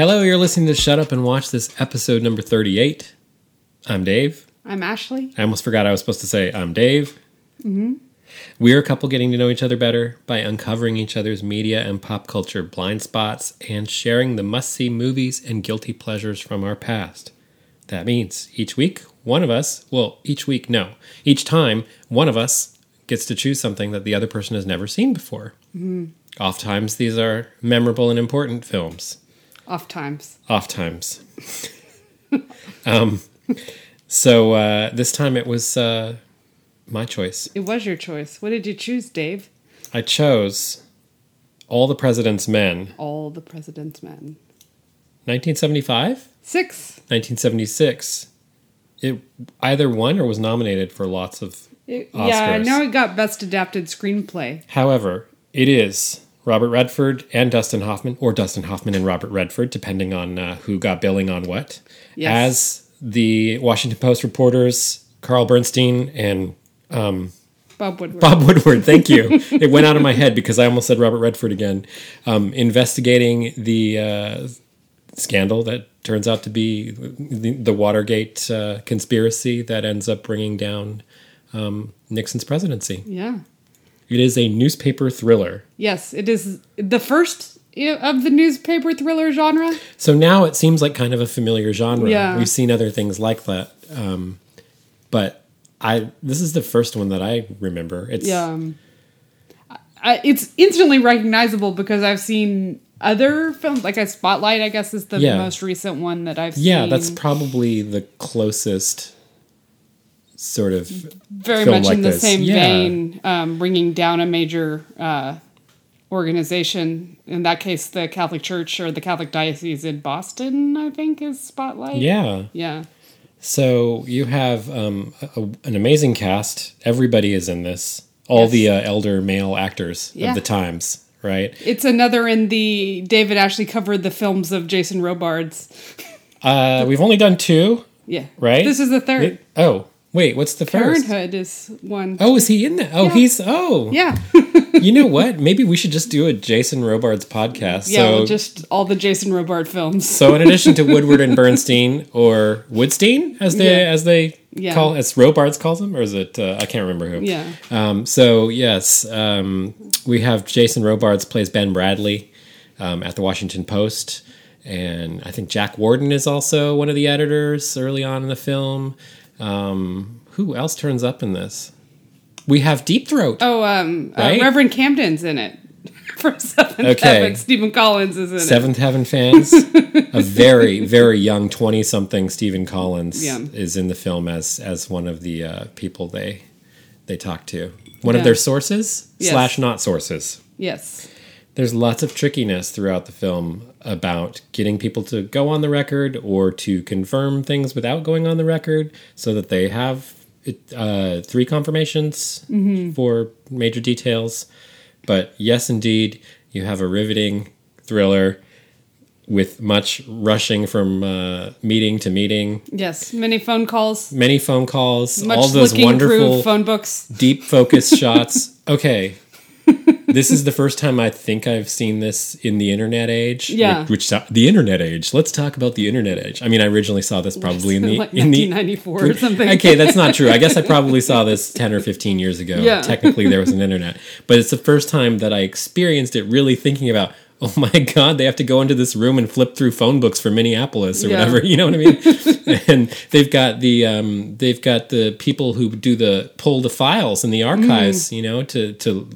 Hello, you're listening to Shut Up and Watch this episode number 38. I'm Dave. I'm Ashley. I almost forgot I was supposed to say I'm Dave. Mm-hmm. We're a couple getting to know each other better by uncovering each other's media and pop culture blind spots and sharing the must see movies and guilty pleasures from our past. That means each week, one of us, well, each week, no, each time, one of us gets to choose something that the other person has never seen before. Mm-hmm. Oftentimes, these are memorable and important films. Oft times. Oft times. um, so uh, this time it was uh, my choice. It was your choice. What did you choose, Dave? I chose All the President's Men. All the President's Men. 1975? Six. 1976. It either won or was nominated for lots of It- Oscars. yeah, now it got Best Adapted Screenplay. However, it is Robert Redford and Dustin Hoffman, or Dustin Hoffman and Robert Redford, depending on uh, who got billing on what, Yes. as the Washington Post reporters Carl Bernstein and Bob Woodward. Bob Woodward. Thank you. it went out of my head because I almost said Robert Redford again. Um, investigating the uh, scandal that turns out to be the, the Watergate uh, conspiracy that ends up bringing down um, Nixon's presidency. Yeah. It is a newspaper thriller. Yes, it is the first of the newspaper thriller genre. So now it seems like kind of a familiar genre. Yeah. We've seen other things like that, um, but I this is the first one that I remember. It's Yeah. um, I, it's instantly recognizable because I've seen other films, like a Spotlight. I guess is the Yeah. most recent one that I've yeah, seen. that's probably the closest sort of very much like in the this. same Yeah. vein, um, bringing down a major uh, organization. In that case, the Catholic Church or the Catholic Diocese in Boston, I think, is Spotlight. Yeah. Yeah. So you have um, a, an amazing cast. Everybody is in this. All Yes. the uh, elder male actors Yeah. of the times, right? It's another in the David Ashley covered the films of Jason Robards. Uh, we've only done two, Yeah. right? This is the third. It- oh, wait, what's the first? Parenthood is one. Oh, is he in that? Oh, Yeah. he's oh. Yeah. You know what? Maybe we should just do a Jason Robards podcast. yeah, so, well, just all the Jason Robard films. so in addition to Woodward and Bernstein, or Woodstein, as they Yeah. as they Yeah. call as Robards calls him, or is it? Uh, I can't remember who. Yeah. Um, so yes, um, we have Jason Robards plays Ben Bradlee um, at the Washington Post, and I think Jack Warden is also one of the editors early on in the film. Um, who else turns up in this? We have Deep Throat. Oh, um, uh, Reverend Camden's in it. From Seventh Okay. Heaven. Stephen Collins is in it. Seventh Heaven fans. a very, very young twenty-something Stephen Collins Yeah. is in the film as as one of the uh, people they they talk to. One of their sources Yes. slash not sources. Yes. There's lots of trickiness throughout the film about getting people to go on the record or to confirm things without going on the record so that they have uh, three confirmations for major details. But yes, indeed, you have a riveting thriller with much rushing from uh, meeting to meeting, Yes. Many phone calls. many phone calls, Much all those wonderful phone books. deep focus shots. Okay. This is the first time I think I've seen this in the internet age. Yeah. Which, which the internet age. Let's talk about the internet age. I mean, I originally saw this probably in the like in the 1994 or something. Okay, that's not true. I guess I probably saw this 10 or 15 years ago. Yeah. Technically there was an internet. But it's the first time that I experienced it really thinking about Oh my God! They have to go into this room and flip through phone books for Minneapolis or Yeah. whatever. You know what I mean? and they've got the um, they've got the people who do the pull the files in the archives. Mm. You know, to to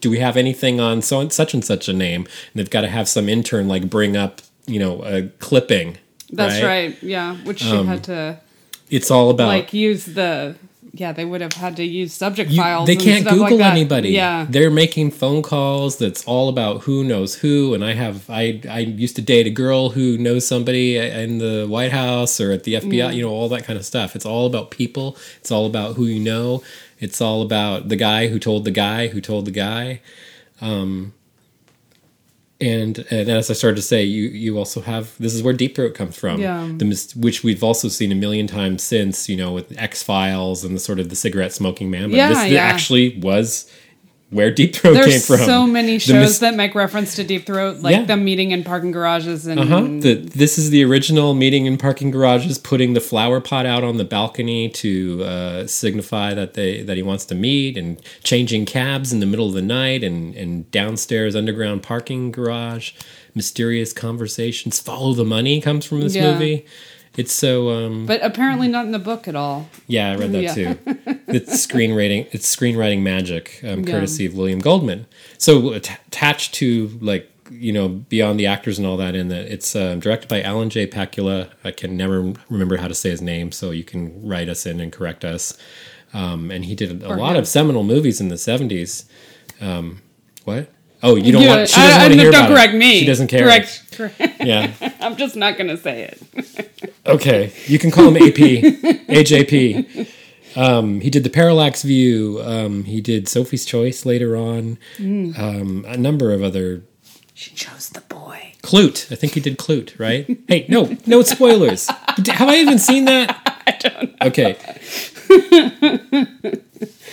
do we have anything on so and such and such a name? And they've got to have some intern like bring up you know a clipping. That's right. Yeah. Which you had um, to It's all about like use the. Yeah, they would have had to use subject You- files. they and can't stuff Google like that. anybody. Yeah. they're making phone calls. That's all about who knows who. And I have I I used to date a girl who knows somebody in the White House or at the FBI. Mm. You know all that kind of stuff. It's all about people. It's all about who you know. It's all about the guy who told the guy who told the guy. Um, and and as I started to say, you you also have this is where Deep Throat comes from. Yeah. The which we've also seen a million times since, you know, with X Files and the sort of the cigarette smoking man. But Yeah, this yeah. actually was where Deep Throat came There's from. so many shows mis- that make reference to Deep Throat, like Yeah. them meeting in parking garages and Uh-huh. The, this is the original meeting in parking garages, putting the flower pot out on the balcony to uh, signify that they that he wants to meet, and changing cabs in the middle of the night, and and downstairs underground parking garage, mysterious conversations. Follow the money comes from this Yeah. movie. It's so um, but apparently not in the book at all. yeah, I read that Yeah. too. It's screenwriting. It's screenwriting magic, um, Yeah. courtesy of William Goldman. So att- attached to like you know beyond the actors and all that in that it's uh, directed by Alan J. Pakula. I can never remember how to say his name, so you can write us in and correct us. Um, and he did a Or lot him. of seminal movies in the seventies. Um, what? Oh, you don't Yeah, want. She doesn't I- want to hear don't about correct it. me. She doesn't care. Correct. correct. Yeah. I'm just not going to say it. Okay, you can call him AP, AJP. Um, he did the Parallax View. Um, he did Sophie's Choice later on. Mm. Um, a number of other She chose the boy. Klute. I think he did Klute, right? hey, no, no spoilers. Have I even seen that? I don't. Know. Okay.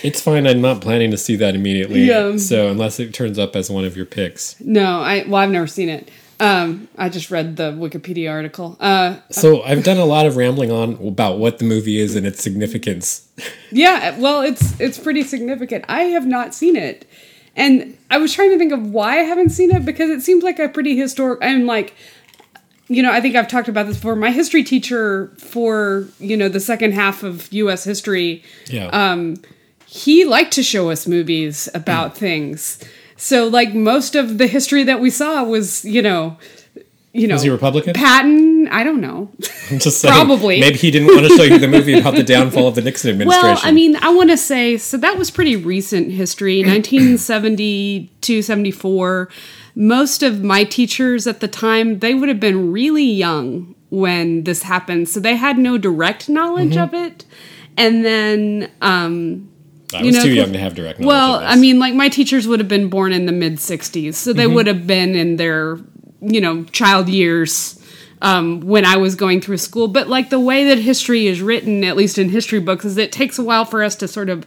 It's fine. I'm not planning to see that immediately. Yeah. So unless it turns up as one of your picks. No, I well, I've never seen it. Um, I just read the Wikipedia article. Uh, So I've done a lot of rambling on about what the movie is and its significance. yeah, well, it's it's pretty significant. I have not seen it, and I was trying to think of why I haven't seen it because it seems like a pretty historic. I'm like, you know, I think I've talked about this before. My history teacher for you know the second half of U.S. history Yeah. Um, he liked to show us movies about Mm. things. So like most of the history that we saw was, you know, you know, Was he Republican? Patton, I don't know. I'm just saying, Probably. Maybe he didn't want to show you the movie about the downfall of the Nixon administration. well, I mean, I want to say so that was pretty recent history, 1972, 74. Most of my teachers at the time, they would have been really young when this happened, so they had no direct knowledge Mm-hmm. of it. And then um I you was know, too young to have direct knowledge. Well. I mean, like my teachers would have been born in the mid '60s, so Mm-hmm. they would have been in their, you know, child years um, when I was going through school. But like the way that history is written, at least in history books, is it takes a while for us to sort of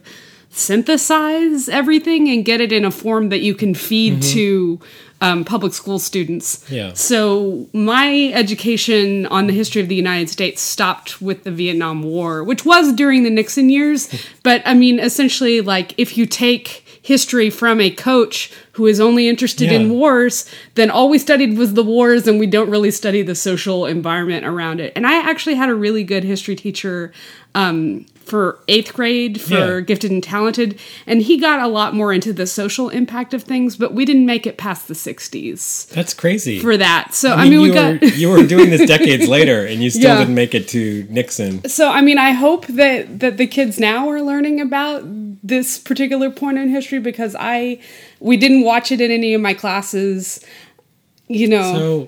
synthesize everything and get it in a form that you can feed to um, public school students. Yeah. So my education on the history of the United States stopped with the Vietnam War, which was during the Nixon years. but I mean, essentially, like if you take history from a coach who is only interested in wars, then all we studied was the wars and we don't really study the social environment around it. And I actually had a really good history teacher um, for eighth grade for Yeah. gifted and talented, and he got a lot more into the social impact of things, but we didn't make it past the 60s that's crazy. for that. So I I mean, mean, we you, got were, you were doing this decades later, and you still Yeah. didn't make it to Nixon. so I mean, I hope that that the kids now are learning about this particular point in history because I we didn't watch it in any of my classes. You know, So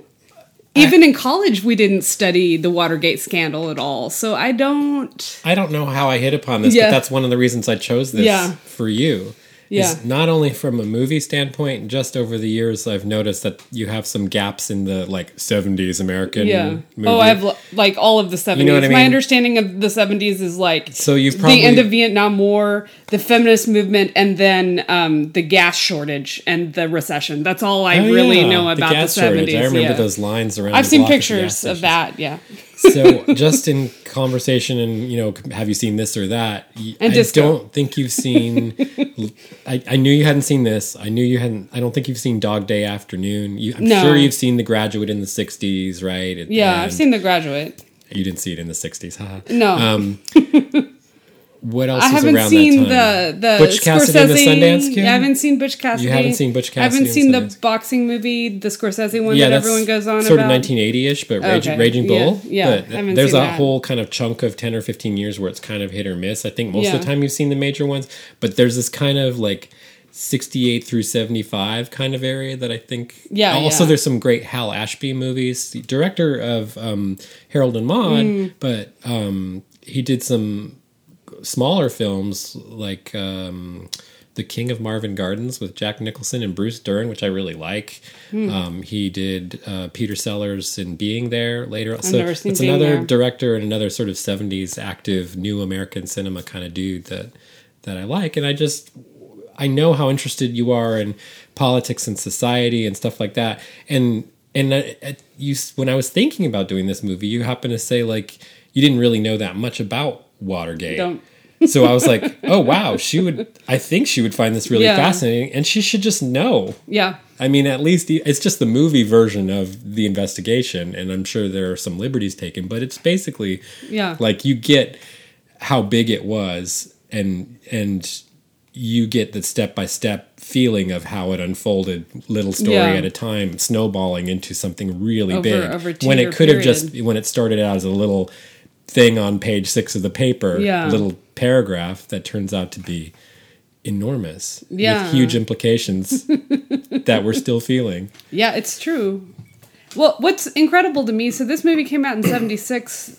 even in college, we didn't study the Watergate scandal at all. So I don't. I don't know how I hit upon this, Yeah. but that's one of the reasons I chose this Yeah. for you. Yeah. Not only from a movie standpoint, just over the years, I've noticed that you have some gaps in the like '70s American. Yeah. Movie. Oh, I have like all of the seventies. You know what I mean? My understanding of the seventies is like So you've probably the end of Vietnam War, the feminist movement, and then um, the gas shortage and the recession. That's all I Oh, really yeah, know about the gas shortage. seventies. I remember yeah. those lines around. I've the seen block at the gas pictures of stations. that. Yeah. So just in conversation and you know have you seen this or that And i disco. don't think you've seen I, I knew you hadn't seen this i knew you hadn't i don't think you've seen dog day afternoon you, i'm No. sure you've seen the graduate in the 60s right At- Yeah, I've seen The Graduate. you didn't see it in the 60s huh No. um what else I haven't around seen that time? the the Butch Cassidy and the Scorsese. Sundance Kid? I haven't seen Butch Cassidy. You haven't seen Butch Cassidy. I haven't seen the Sundance? boxing movie, the Scorsese one yeah, that everyone goes on sort about. of 1980ish, but Rage, Okay, Raging Bull. yeah, haven't there's a that. whole kind of chunk of 10 or 15 years where it's kind of hit or miss. I think most of the time you've seen the major ones, but there's this kind of like 68 through 75 kind of area that I think. Yeah, Also, yeah. there's some great Hal Ashby movies. The director of um, Harold and Maude, Mm. but um, he did some smaller films like um, The King of Marvin Gardens with Jack Nicholson and Bruce Dern, which I really like. Hmm. Um, he did uh, Peter Sellers in Being There later. so never seen it's another There. director and another sort of '70s active new American cinema kind of dude that that I like, and I just. I know how interested you are in politics and society and stuff like that. And and uh, you when I was thinking about doing this movie, you happen to say like you didn't really know that much about Watergate. Don't. So I was like, oh wow, she would. I think she would find this really Yeah. fascinating, and she should just know. Yeah. I mean, at least it's just the movie version of the investigation, and I'm sure there are some liberties taken, but it's basically Yeah. like you get how big it was, and and you get the step by step feeling of how it unfolded, little story Yeah. at a time, snowballing into something really Over- big. over when it could have just when it started out as a little thing on page six of the paper, Yeah. little paragraph that turns out to be enormous Yeah. with huge implications that we're still feeling. Yeah, it's true. Well, what's incredible to me, so this movie came out in 76.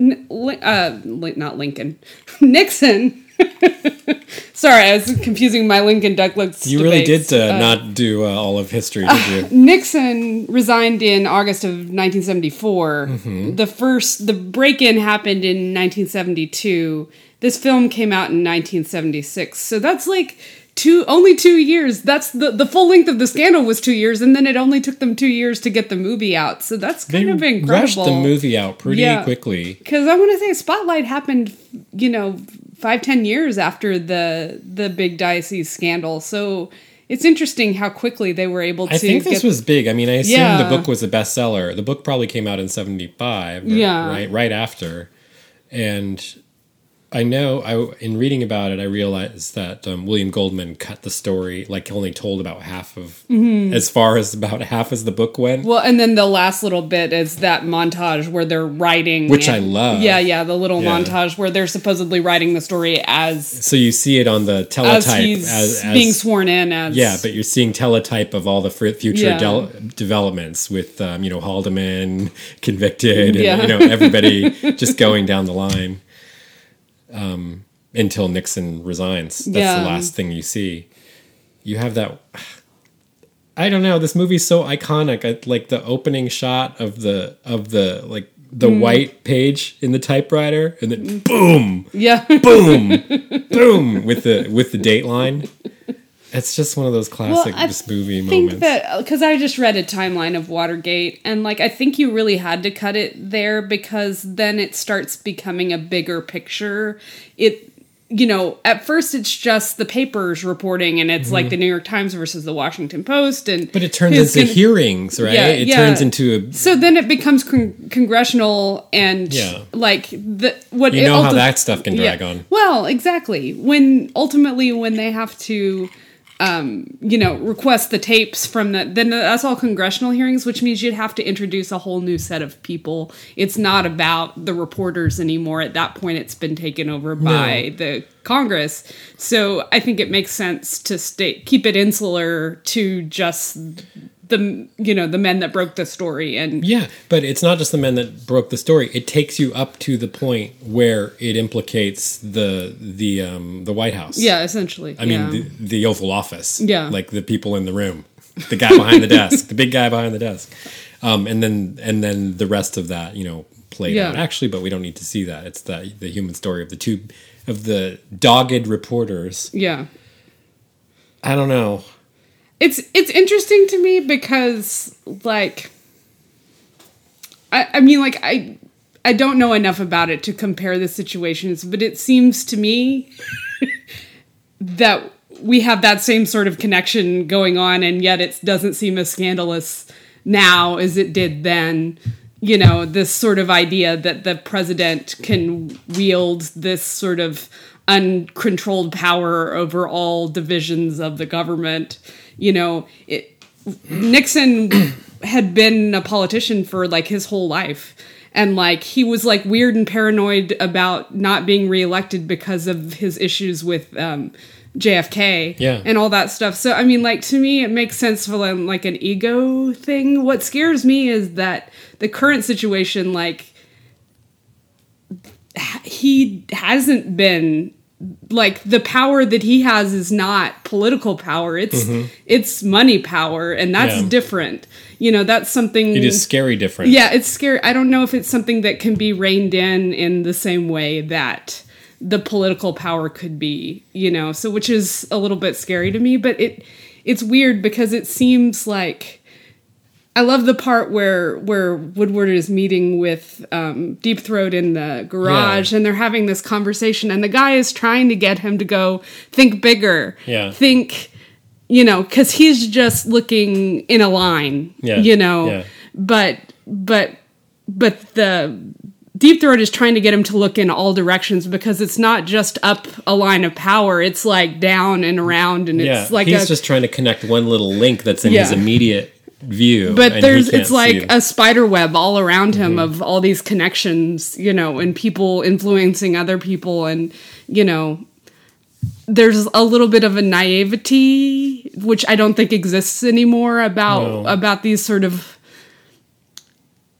Uh, not Lincoln. Nixon. Sorry, I was confusing my Lincoln Douglas. You really did uh, Uh, not do uh, all of history, did you? Nixon resigned in August of 1974. Mm-hmm. The first, the break-in happened in 1972. This film came out in 1976. So that's like two, only two years. That's the the full length of the scandal was two years, and then it only took them two years to get the movie out. So that's They kind of incredible. rushed the movie out pretty Yeah. quickly. Because I want to say Spotlight happened, you know, five ten years after the the big diocese scandal. So it's interesting how quickly they were able to. I think this get, was big. I mean, I assume Yeah. the book was a bestseller. The book probably came out in '75, Yeah. right, right after. And I know, I in reading about it, I realized that um, William Goldman cut the story, like only told about half of, as far as about half as the book went. Mm-hmm. Well, and then the last little bit is that montage where they're writing, Which I love. Yeah, yeah, the little Yeah. montage where they're supposedly writing the story as so you see it on the as teletype he's as, as being sworn in as Yeah, but you're seeing teletype of all the future Yeah. del- developments with, um, you know, Haldeman convicted, and Yeah. you know everybody just going down the line um, until Nixon resigns. That's Yeah. the last thing you see. You have that. I don't know. This movie's so iconic. I, like the opening shot of the of the like the Mm. white page in the typewriter, and then boom yeah, boom, boom with the with the dateline. It's just one of those classic I just movie think moments. that because I just read a timeline of Watergate, and like I think you really had to cut it there because then it starts becoming a bigger picture. It, you know, at first it's just the papers reporting, and it's like the New York Times versus the Washington Post, and Mm-hmm. but it turns into hearings, right? Yeah, it yeah. turns into a. So then it becomes con- congressional and Yeah. like the what You it know how that stuff can drag Yeah. on. Well, exactly. When ultimately when they have to um, you know, request the tapes from the then that's all congressional hearings, which means you'd have to introduce a whole new set of people. It's not about the reporters anymore. At that point it's been taken over by the Congress. So I think it makes sense to stay keep it insular to just the you know, the men that broke the story and Yeah, but it's not just the men that broke the story. It takes you up to the point where it implicates the the um, the White House. yeah, essentially. I mean the, the Oval Office. Yeah. like the people in the room, the guy behind the desk, the big guy behind the desk, um, and then and then the rest of that, you know, played Yeah. out. Actually, but we don't need to see that. It's the the human story of the two of the dogged reporters. yeah. I don't know. It's it's interesting to me because like I, I mean like I I don't know enough about it to compare the situations, but it seems to me that we have that same sort of connection going on and yet it doesn't seem as scandalous now as it did then. You know, this sort of idea that the president can wield this sort of uncontrolled power over all divisions of the government. You know, it, Nixon had been a politician for like his whole life. And like he was like weird and paranoid about not being reelected because of his issues with um, JFK Yeah. and all that stuff. So I mean, like to me, it makes sense for like an ego thing. What scares me is that the current situation, like he hasn't been like the power that he has is not political power it's it's money power and that's Mm-hmm. Yeah. different you know that's something It is scary different. yeah it's scary i don't know if it's something that can be reined in in the same way that the political power could be, you know. So which is a little bit scary to me, but it it's weird because it seems like I love the part where where Woodward is meeting with um, Deep Throat in the garage, Yeah. and they're having this conversation, and the guy is trying to get him to go think bigger, Yeah. think, you know, because he's just looking in a line, Yeah, you know, yeah. but but but the Deep Throat is trying to get him to look in all directions because it's not just up a line of power; it's like down and around, and Yeah, it's like he's a, just trying to connect one little link that's in his immediate view. but there's it's like Mm-hmm. a spider web all around him of all these connections you know and people influencing other people and you know there's a little bit of a naivety which i don't think exists anymore about No. about these sort of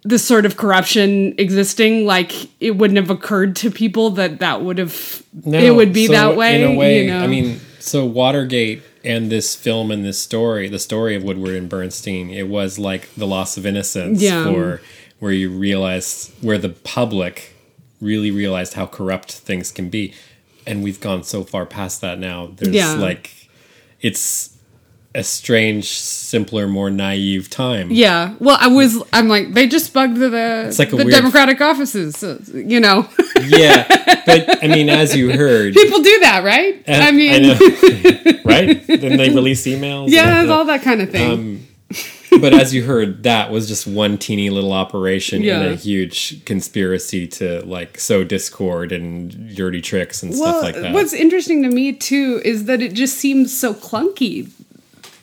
this sort of corruption existing like it wouldn't have occurred to people that that would have No, it would be so that way In a way, you know I mean, so Watergate and this film and this story, the story of Woodward and Bernstein, it was like the loss of innocence Yeah. for where you realize where the public really realized how corrupt things can be. And we've gone so far past that now. There's Yeah. like it's a strange, simpler, more naive time. Yeah. Well, I was. I'm like they just bugged the It's like the weird- Democratic offices. So, you know, yeah. But I mean, as you heard, people do that, right? Uh, I mean, I right? Didn't they release emails? yeah, And- it's all that kind of thing. Um, but as you heard, that was just one teeny little operation Yeah. in a huge conspiracy to like sow discord and dirty tricks and well, stuff like that. what's interesting to me too is that it just seems so clunky.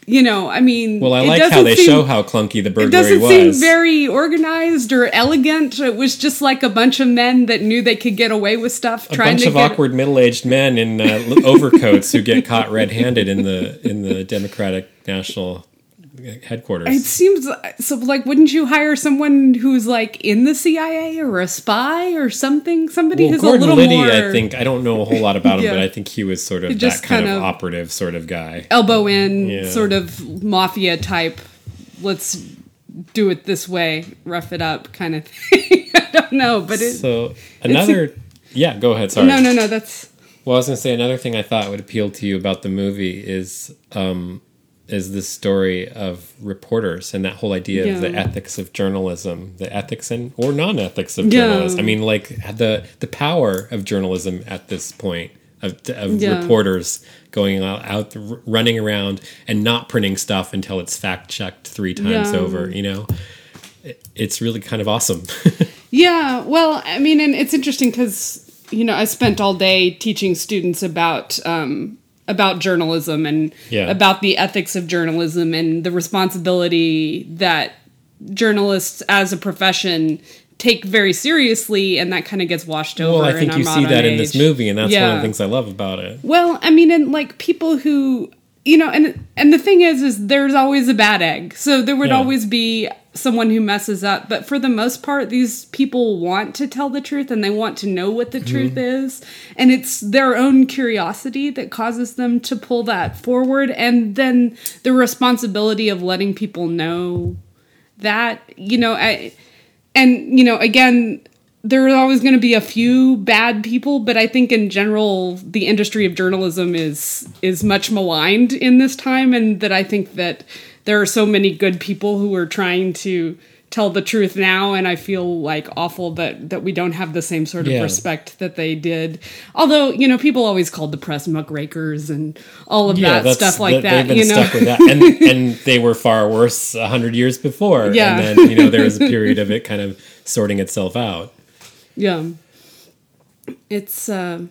You know, I mean, well, I it like how they seem- show how clunky the burglary was. It doesn't was. seem very organized or elegant. It was just like a bunch of men that knew they could get away with stuff. a bunch of awkward middle-aged men in uh, overcoats who get caught red-handed in the in the Democratic National headquarters. It seems so. Like, wouldn't you hire someone who's like in the CIA or a spy or something? Somebody well, who's Gordon a little Liddy, more I think I don't know a whole lot about him, Yeah. but I think he was sort of Just that kind, kind of, of- operative sort of guy. elbow in, Yeah. sort of mafia type. Let's do it this way, rough it up, kind of thing. I don't know, but it. So another, yeah, go ahead. Sorry. no, no, no. That's Well, I was going to say another thing I thought would appeal to you about the movie is um, is this story of reporters and that whole idea of the ethics of journalism, the ethics and or non ethics of Yeah. journalism. I mean, like the the power of journalism at this point of, of Yeah. reporters going out, out running around and not printing stuff until it's fact checked three times Yeah. over. You know, It- it's really kind of awesome. Yeah, well, I mean, and it's interesting because you know I spent all day teaching students about um, about journalism and Yeah. about the ethics of journalism and the responsibility that journalists as a profession take very seriously, and that kind of gets washed over. well, I in think our you see that in this movie, and that's one of the things I love about it. Well, I mean, and like people who, you know, and and the thing is, is there's always a bad egg. So there would Yeah. always be someone who messes up. But for the most part, these people want to tell the truth and they want to know what the truth Mm-hmm. is, and it's their own curiosity that causes them to pull that forward, and then the responsibility of letting people know that you know I, and you know again there are always going to be a few bad people but i think in general the industry of journalism is is much maligned in this time and that i think that there are so many good people who are trying to tell the truth now and i feel like awful that that we don't have the same sort of Yeah. respect that they did although you know people always called the press muckrakers and all of that stuff like that, They've you know that, and and they were far worse a hundred years before. Yeah. and then you know there was a period of it kind of sorting itself out. Yeah it's uh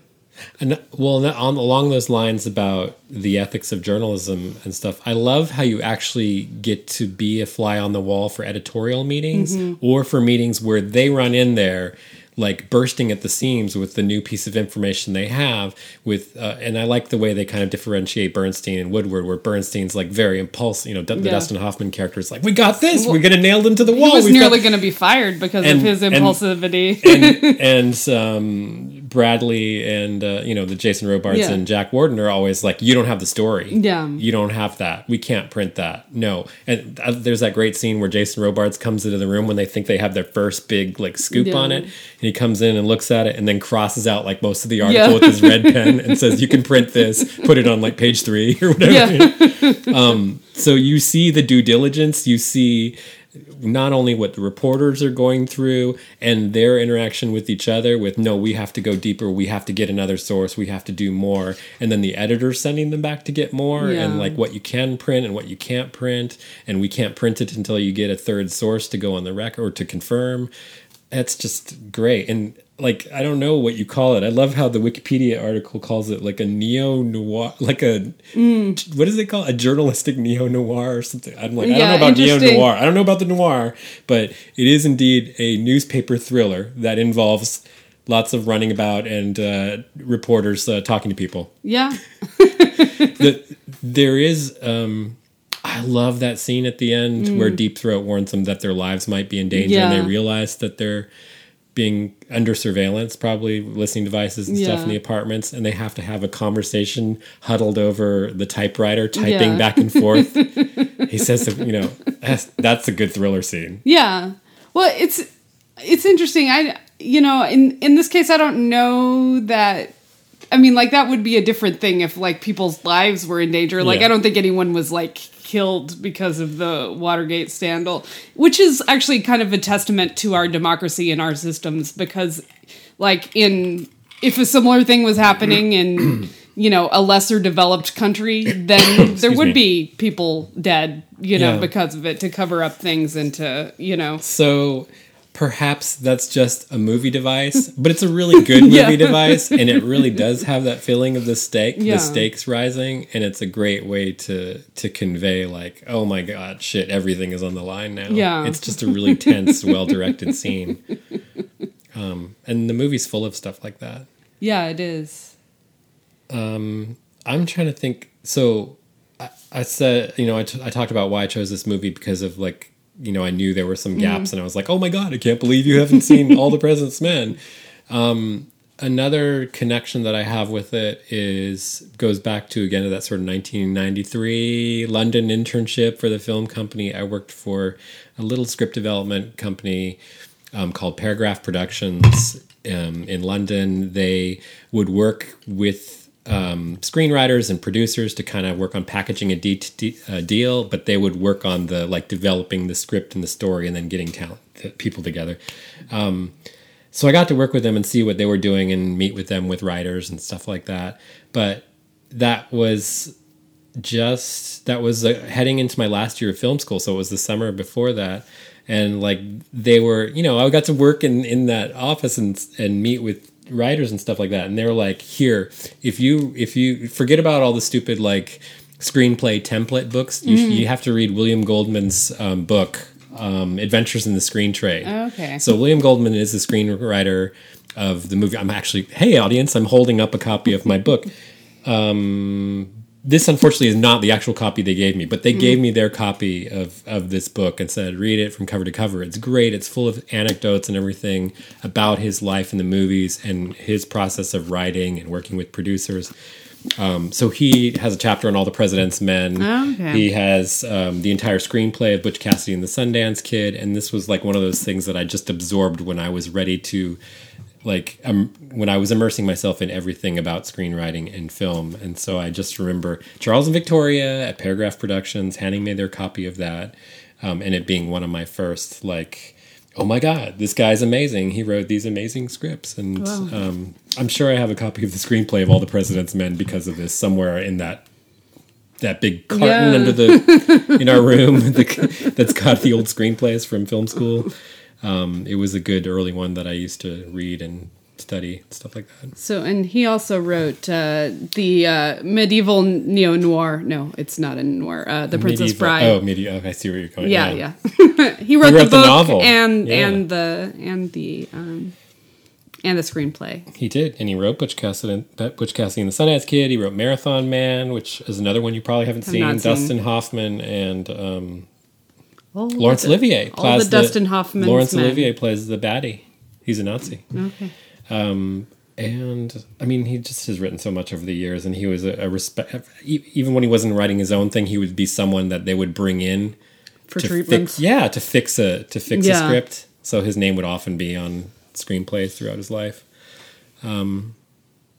And well, on along those lines about the ethics of journalism and stuff, I love how you actually get to be a fly on the wall for editorial meetings Mm-hmm. or for meetings where they run in there like bursting at the seams with the new piece of information they have with uh, and i like the way they kind of differentiate bernstein and woodward where bernstein's like very impulsive you know D- the dustin hoffman character is like we got this! We're gonna nail them to the wall! he was We've got nearly going to be fired because And- of his and- impulsivity. and, and um, Bradlee and uh, you know the Jason Robards Yeah. and Jack Warden are always like, you don't have the story. Yeah. you don't have that. We can't print that. No. And uh, there's that great scene where Jason Robards comes into the room when they think they have their first big like scoop Yeah. on it, and he comes in and looks at it and then crosses out like most of the article Yeah. with his red pen and says, "You can print this. Put it on like page three or whatever." Yeah. so you see the due diligence you see not only what the reporters are going through and their interaction with each other with no we have to go deeper. We have to get another source. We have to do more. And then the editor sending them back to get more Yeah. and like what you can print and what you can't print. And we can't print it until you get a third source to go on the record or to confirm. That's just great. And like i don't know what you call it i love how the wikipedia article calls it like a neo noir like a what is it called? A journalistic neo noir or something. I'm like, I don't know about neo noir. I don't know about the noir, but it is indeed a newspaper thriller that involves lots of running about and uh, reporters uh, talking to people. yeah. The, there is. Um, I love that scene at the end where Deep Throat warns them that their lives might be in danger, and Mm. They realize that they're being under surveillance, probably listening devices and stuff in the apartments, and they have to have a conversation huddled over the typewriter, typing Yeah. back and forth. he says, you know, that's, that's a good thriller scene. Yeah. Well, it's it's interesting. I you know, in in this case I don't know that I mean, like that would be a different thing if like people's lives were in danger. Like Yeah. I don't think anyone was like killed because of the Watergate scandal, which is actually kind of a testament to our democracy and our systems because like in if a similar thing was happening in you know a lesser developed country then there would me. be people dead you know Yeah. because of it to cover up things and to you know So perhaps that's just a movie device, but it's a really good movie Yeah. device, and it really does have that feeling of the stake, Yeah. the stakes rising, and it's a great way to to convey like, oh my god, shit, everything is on the line now. Yeah. it's just a really tense, well directed scene. Um, and the movie's full of stuff like that. Yeah, it is. I'm trying to think. So I, I said, you know, I, t- I talked about why I chose this movie because of like, you know, I knew there were some gaps, and I was like, oh my god, I can't believe you haven't seen All the President's Men. Um, another connection that I have with it is goes back to again to that sort of 1993 London internship for the film company. I worked for a little script development company um, called Paragraph Productions um, in London. They would work with um, screenwriters and producers to kind of work on packaging a de- de- uh, deal, but they would work on the like developing the script and the story, and then getting talent people together. Um, so I got to work with them and see what they were doing and meet with them with writers and stuff like that. But that was just that was uh, heading into my last year of film school, so it was the summer before that. And like they were, you know, I got to work in in that office and and meet with writers and stuff like that. And they were like, "Here, if you if you forget about all the stupid like screenplay template books, you, you have to read William Goldman's um, book, um, Adventures in the Screen Trade." Okay. So William Goldman is the screenwriter of the movie. I'm actually, hey audience, I'm holding up a copy of my book. Um, this unfortunately is not the actual copy they gave me, but they gave me their copy of, of this book and said, read it from cover to cover. It's great. It's full of anecdotes and everything about his life in the movies and his process of writing and working with producers. Um, so he has a chapter on all the President's Men. Okay. He has um, the entire screenplay of Butch Cassidy and the Sundance Kid, and this was like one of those things that I just absorbed when I was ready to, like, um, when I was immersing myself in everything about screenwriting and film. And so I just remember Charles and Victoria at Paragraph Productions handing me their copy of that, um, and it being one of my first like. Oh my God! This guy's amazing. He wrote these amazing scripts, and Wow. um, I'm sure I have a copy of the screenplay of All the President's Men because of this somewhere in that that big carton Yeah. under the in our room the, that's got the old screenplays from film school. Um, it was a good early one that I used to read and study stuff like that. So, and he also wrote uh, the uh, medieval neo noir. No, it's not a noir. Uh, the Princess Medieval- Bride. Oh, medieval. Okay, I see where you're going. yeah, yeah. he wrote, wrote the the book novel. and Yeah. and the and the um, and the screenplay. He did, and he wrote Butch Cassidy, Butch Cassidy and the Sundance Kid. He wrote Marathon Man, which is another one you probably haven't Have seen. seen. Dustin Hoffman and um, All Laurence the- Olivier plays the Dustin Hoffman's Laurence men. Olivier plays the baddie. He's a Nazi. Okay. and I mean, he just has written so much over the years, and he was a, a respect. Even when he wasn't writing his own thing, he would be someone that they would bring in For to treatments. fix. Yeah, to fix a to fix a script. So his name would often be on screenplays throughout his life. Um,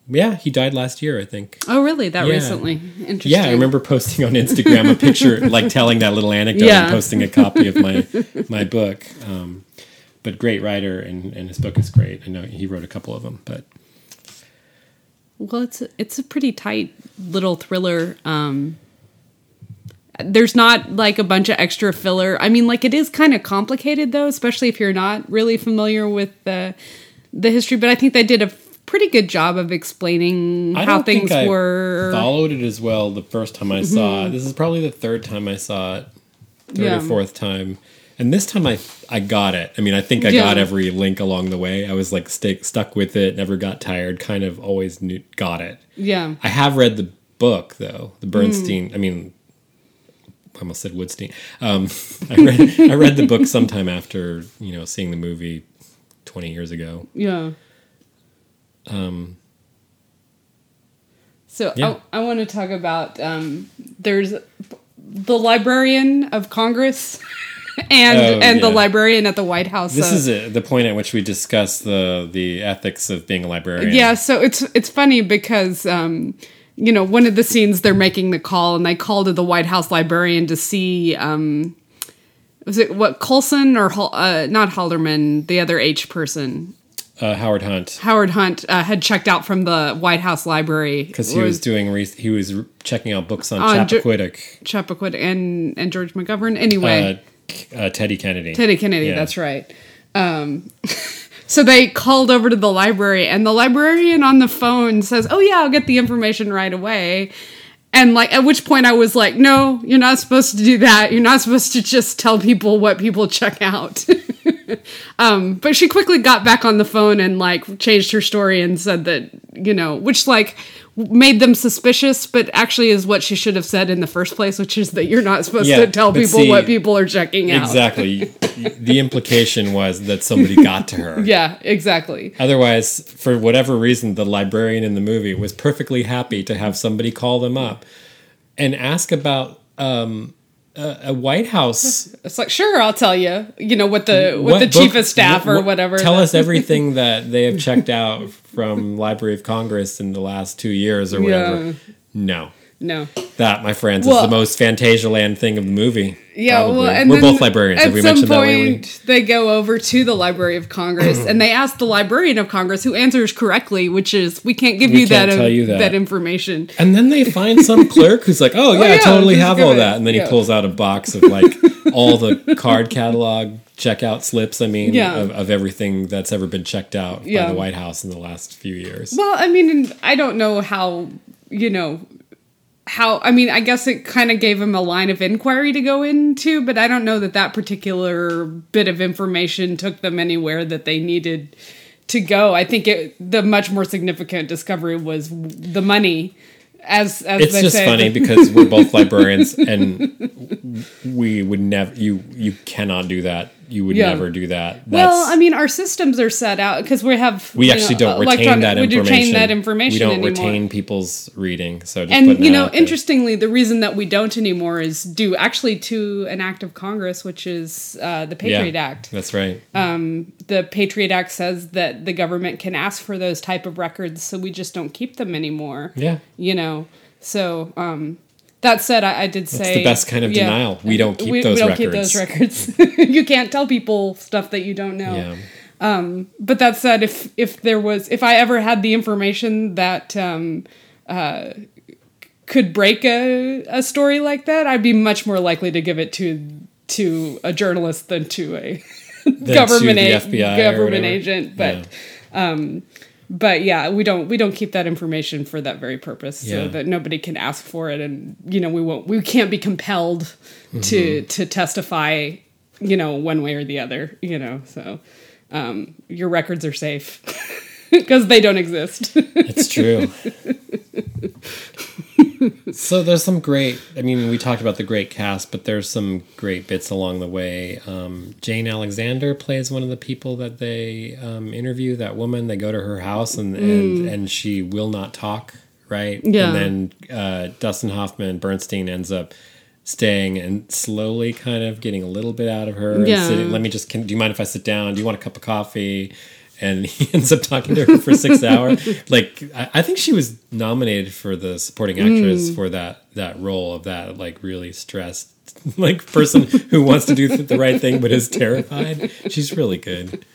yeah, he died last year, I think. Oh, really? That Yeah. recently? Interesting. Yeah, I remember posting on Instagram a picture, like telling that little anecdote Yeah. and posting a copy of my my book. Um, but great writer, and, and his book is great. I know he wrote a couple of them, but Well, it's a, it's a pretty tight little thriller. Um, there's not like a bunch of extra filler. I mean, like it is kind of complicated though, especially if you're not really familiar with the the history. But I think they did a pretty good job of explaining I how don't think things I were. followed it as well the first time I saw it. This is probably the third time I saw it, third Yeah. or fourth time. And this time I I got it. I mean, I think I Yeah. got every link along the way. I was like stick, stuck with it, never got tired, kind of always knew, got it. Yeah. I have read the book though, the. Bernstein. I mean, I almost said Woodstein. Um, I read I read the book sometime after you know seeing the movie twenty years ago. Yeah. Um, So Yeah. I, I want to talk about um, there's the librarian of Congress and Oh, and the librarian at the White House. This uh, is a, the point at which we discuss the the ethics of being a librarian. Yeah, so it's it's funny because um, you know one of the scenes they're making the call and they call to the White House librarian to see um, was it what Colson or uh, not Haldeman the other H person uh, Howard Hunt Howard Hunt uh, had checked out from the White House library because he was doing re- he was checking out books on Ju- Chappaquiddick. Chappaquiddick and and George McGovern anyway. Uh, uh, Teddy Kennedy. Teddy Kennedy, Yeah. that's right. Um, so they called over to the library, and the librarian on the phone says, "Oh yeah, I'll get the information right away." And like, at which point I was like, "No, you're not supposed to do that. You're not supposed to just tell people what people check out." um, but she quickly got back on the phone and like changed her story and said that you know, which like made them suspicious, but actually is what she should have said in the first place, which is that you're not supposed Yeah, to tell people see- what people are checking out. Exactly. the implication was that somebody got to her. Yeah, exactly. Otherwise, for whatever reason, the librarian in the movie was perfectly happy to have somebody call them up and ask about um, a, a White House. It's like, sure, I'll tell you. You know, what the what, the book- chief of staff what- or whatever. Tell us everything that they have checked out from Library of Congress in the last two years or whatever. Yeah. No. No. That, my friends, Well- is the most Fantasia land thing of the movie. Yeah, probably. well, and we're both librarians. At Have we some mentioned that point, lately? they go over to the Library of Congress and they ask the Librarian of Congress, who answers correctly, which is, "We can't give We you can't that, you that." information." And then they find some clerk who's like, "Oh, oh yeah, I yeah, totally have all that," and then he pulls out a box of like all the card catalog checkout slips. I mean, Yeah. of, of everything that's ever been checked out by the White House in the last few years. Well, I mean, I don't know how you know how. I mean, I guess it kind of gave him a line of inquiry to go into, but I don't know that that particular bit of information took them anywhere that they needed to go. I think it the much more significant discovery was the money. As as it's they just say, funny because we're both librarians, and we would never. You you cannot do that. You would Yeah. never do that. That's, well, I mean, our systems are set out because we have we actually know, don't retain that we information. retain that information. We don't anymore. retain people's reading. So just and you know out there. interestingly the reason that we don't anymore is due actually to an act of congress which is uh, the patriot Yeah, act That's right. the patriot act says that the government can ask for those type of records so we just don't keep them anymore yeah. you know so um that said, I, I did say the best kind of denial. We don't keep we, those we don't records. keep those records. you can't tell people stuff that you don't know. Yeah. But that said, if if there was, if I ever had the information that um, uh, could break a, a story like that, I'd be much more likely to give it to to a journalist than to a government to a- FBI government agent. But um, but yeah, we don't we don't keep that information for that very purpose, Yeah. so that nobody can ask for it, and you know we won't we can't be compelled to Mm-hmm. to testify, you know, one way or the other, you know. So um, your records are safe. because they don't exist. It's true. so there's some great. I mean, we talked about the great cast, but there's some great bits along the way. Um, Jane Alexander plays one of the people that they um, interview. That woman. They go to her house and and, and she will not talk. Right. Yeah. And then uh, Dustin Hoffman Bernstein ends up staying and slowly kind of getting a little bit out of her. and Yeah. sitting, Let me just. Can, do you mind if I sit down? Do you want a cup of coffee? And he ends up talking to her for six hours. Like I, I think she was nominated for the supporting actress for that that role of that like really stressed like person who wants to do the right thing but is terrified. She's really good.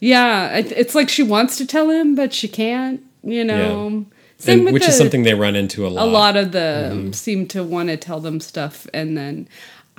yeah, it, it's like she wants to tell him, but she can't. You know, same And, which the, is something they run into a lot. a lot of the Mm-hmm. seem to want to tell them stuff and then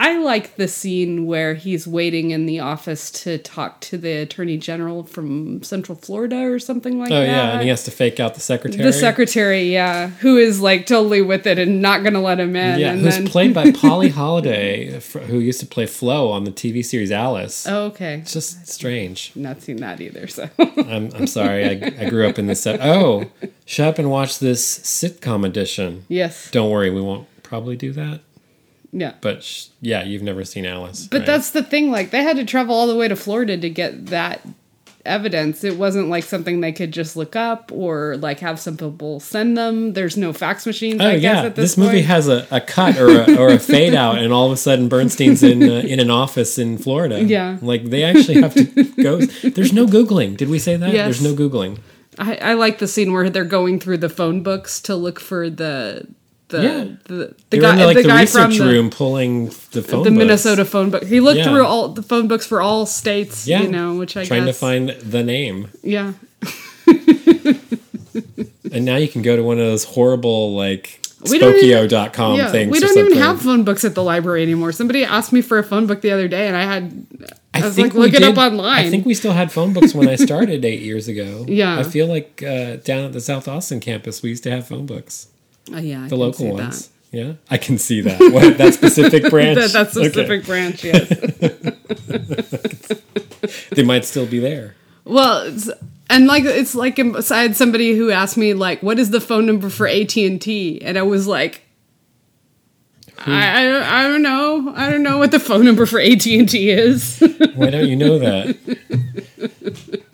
i like the scene where he's waiting in the office to talk to the attorney general from central florida or something like Oh that Oh yeah, and he has to fake out the secretary. the secretary yeah who is like totally with it and not gonna let him in Yeah, and who's then played by Polly Holliday, who used to play Flo on the TV series Alice. oh, okay It's just strange. not seen that either so I'm, I'm sorry. I, I grew up in this. Set. Oh, shut up and watch this sitcom edition. yes Don't worry, we won't probably do that. Yeah But sh- yeah, you've never seen Alice. But right? that's the thing, like they had to travel all the way to Florida to get that evidence. It wasn't like something they could just look up or like have some people send them. There's no fax machines. Oh I guess yeah, at this, this, movie has a, a cut or a, or a fade out, and all of a sudden Bernstein's in uh, in an office in Florida. Yeah. like they actually have to go. There's no googling. Did we say that? Yes. There's no googling. I, I like the scene where they're going through the phone books to look for the the Yeah. the, the guy in the, like the, the, guy from research the, room pulling the phone. the books. Minnesota phone book. He looked Yeah. through all the phone books for all states. Yeah, you know, which I trying guess to find the name. yeah. And now you can go to one of those horrible like Spokeo.com Yeah, things. we don't even have phone books at the library anymore. Somebody asked me for a phone book the other day, and I had I, was like, we look it up online. I think we still had phone books when I started eight years ago. Yeah. I feel like uh, down at the South Austin campus, we used to have phone books, Oh, yeah, I the can local see that. ones. Yeah, I can see that. What, that specific branch. That, that Okay. specific branch, yes. They might still be there. well, it's, and like it's like um, I had somebody who asked me like, "What is the phone number for AT and T?" And I was like, I, I I don't know. I don't know what the phone number for AT and T is. Why don't you know that?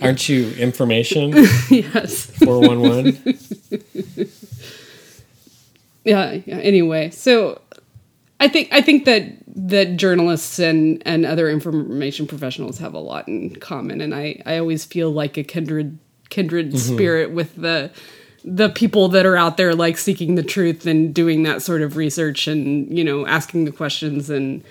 Aren't you information yes. four one one? Yeah, yeah anyway so i think i think that that journalists and and other information professionals have a lot in common and i i always feel like a kindred kindred spirit with the the people that are out there like seeking the truth and doing that sort of research and you know asking the questions and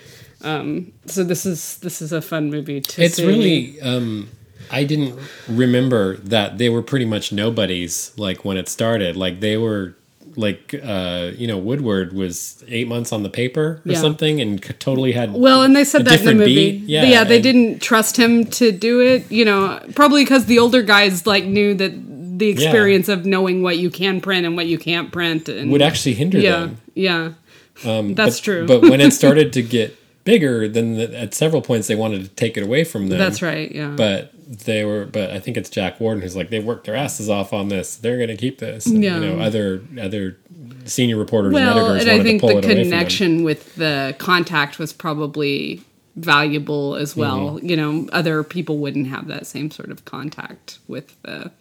um so this is this is a fun movie to It's see. really. Um, I didn't remember that they were pretty much nobodies. Like when it started, like they were. Like uh, you know, Woodward was eight months on the paper or Yeah. something, and totally had Well, and they said that in the movie. beat. Yeah, Yeah, they didn't trust him to do it. You know, probably because the older guys like knew that the experience of knowing what you can print and what you can't print and would actually hinder yeah, them. yeah. Um, That's but- true. But when it started to get bigger, then the, at several points they wanted to take it away from them. That's right. Yeah. But they were. But I think it's Jack Warden who's like they worked their asses off on this. They're going to keep this. And, Yeah. You know, other other senior reporters and well, editors and I wanted think to pull the it away from them. connection with the contact was probably valuable as well. Mm-hmm. You know, other people wouldn't have that same sort of contact with the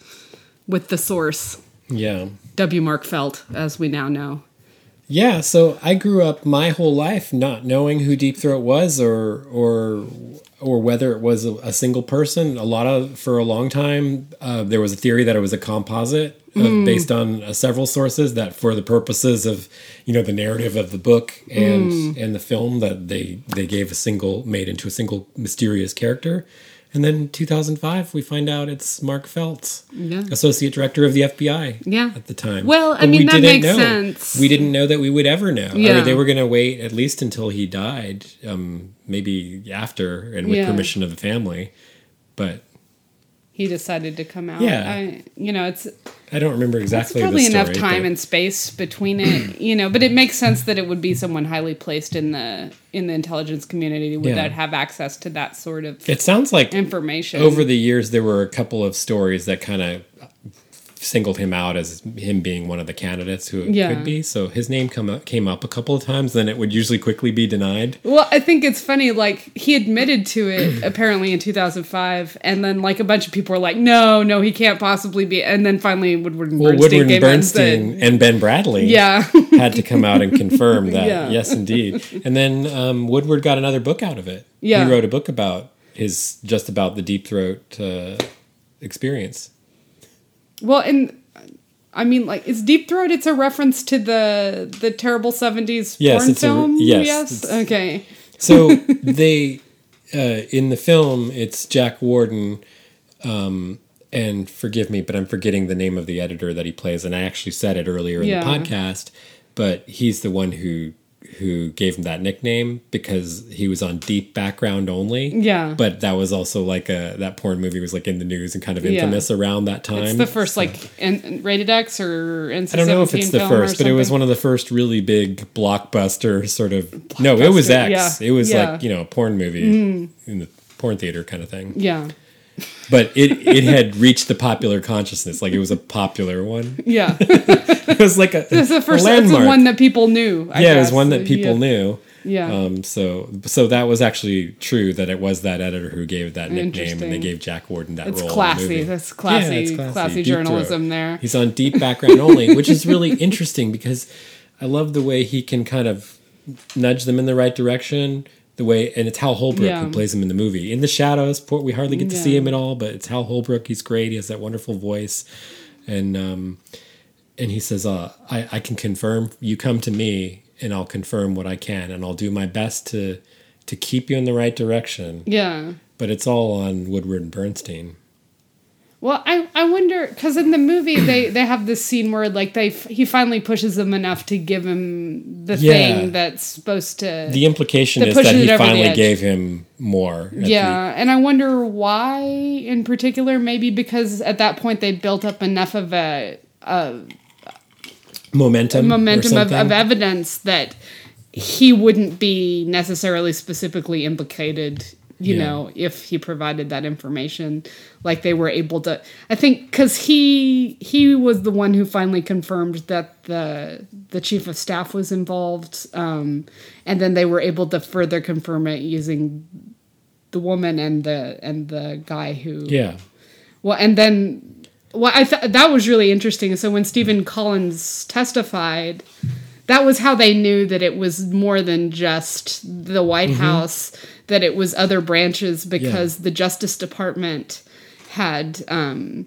with the source. Yeah. W. Mark Felt, as we now know. Yeah, so I grew up my whole life not knowing who Deep Throat was or or or whether it was a, a single person. A lot of for a long time uh, there was a theory that it was a composite of, based on uh, several sources that for the purposes of you know the narrative of the book and and the film that they they gave a single made into a single mysterious character. And then in 2005, we find out it's Mark Feltz, Yeah. associate director of the FBI Yeah. at the time. Well, I But mean, we that didn't makes know. sense. We didn't know that we would ever know. I mean, they were going to wait at least until he died, um, maybe after and with Yeah. permission of the family. But he decided to come out. Yeah. I, you know, it's I don't remember exactly. probably the enough time but- and space between it, you know. But it makes sense that it would be someone highly placed in the in the intelligence community would Yeah. that have access to that sort of It sounds like information over the years there were a couple of stories that kind of singled him out as him being one of the candidates who it Yeah. could be. So his name come up, came up a couple of times, then it would usually quickly be denied. Well, I think it's funny. Like he admitted to it apparently in 2005, and then like a bunch of people were like, "No, no, he can't possibly be." And then finally, Woodward and Well, Bernstein Woodward and out and said, and Ben Bradlee "Yeah, had to come out and confirm that. Yeah. Yes, indeed. And then um, Woodward got another book out of it. Yeah. He wrote a book about his just about the deep throat uh, experience. Well." And I mean, like, is Deep Throat? It's a reference to the the terrible 70s Yes, porn it's a- film. yes, yes, okay, So they uh, in the film it's Jack Warden, um, and forgive me, but I'm forgetting the name of the editor that he plays, and I actually said it earlier in Yeah. the podcast, but he's the one who who gave him that nickname because he was on Deep Background only. Yeah. but that was also like a that porn movie was like in the news and kind of Yeah. infamous around that time. it's the first like in, rated X or NC-17 I don't know if it's the first, but it was one of the first really big blockbuster sort of. No, it was X. yeah, It was yeah. Like you know a porn movie mm. in the porn theater kind of thing. Yeah, But it it had reached the popular consciousness, like it was a popular one. yeah. It was like a, It's the a first. It's the landmark. one that people knew. I yeah, it was one that people yeah. knew. Yeah. Um, so so that was actually true that it was that editor who gave that nickname, and they gave Jack Warden that It's role. in the classy. movie. That's classy. Yeah, it's classy. Deep journalism Throat. there. He's on deep background only, which is really interesting because I love the way he can kind of nudge them in the right direction. The way, and it's Hal Holbrook Yeah. who plays him in the movie. In the shadows, poor, we hardly get to see him at all, but it's Hal Holbrook. He's great. He has that wonderful voice, and um, and he says, uh, I, "I can confirm. You come to me, and I'll confirm what I can, and I'll do my best to to keep you in the right direction." Yeah. But it's all on Woodward and Bernstein. Well, I, I wonder because in the movie they, they have this scene where like they he finally pushes them enough to give him the Yeah. thing that's supposed to The implication That is that he the finally gave him more. yeah and I wonder why in particular maybe because at that point they built up enough of a, a the momentum, or momentum of, of evidence that he wouldn't be necessarily specifically implicated you Yeah. know if he provided that information like they were able to i think because he he was the one who finally confirmed that the the chief of staff was involved um, and then they were able to further confirm it using the woman and the and the guy who Yeah, well, and then, well, I thought that was really interesting. So when Stephen Collins testified, that was how they knew that it was more than just the White Mm-hmm. House, that it was other branches because the Justice Department had um,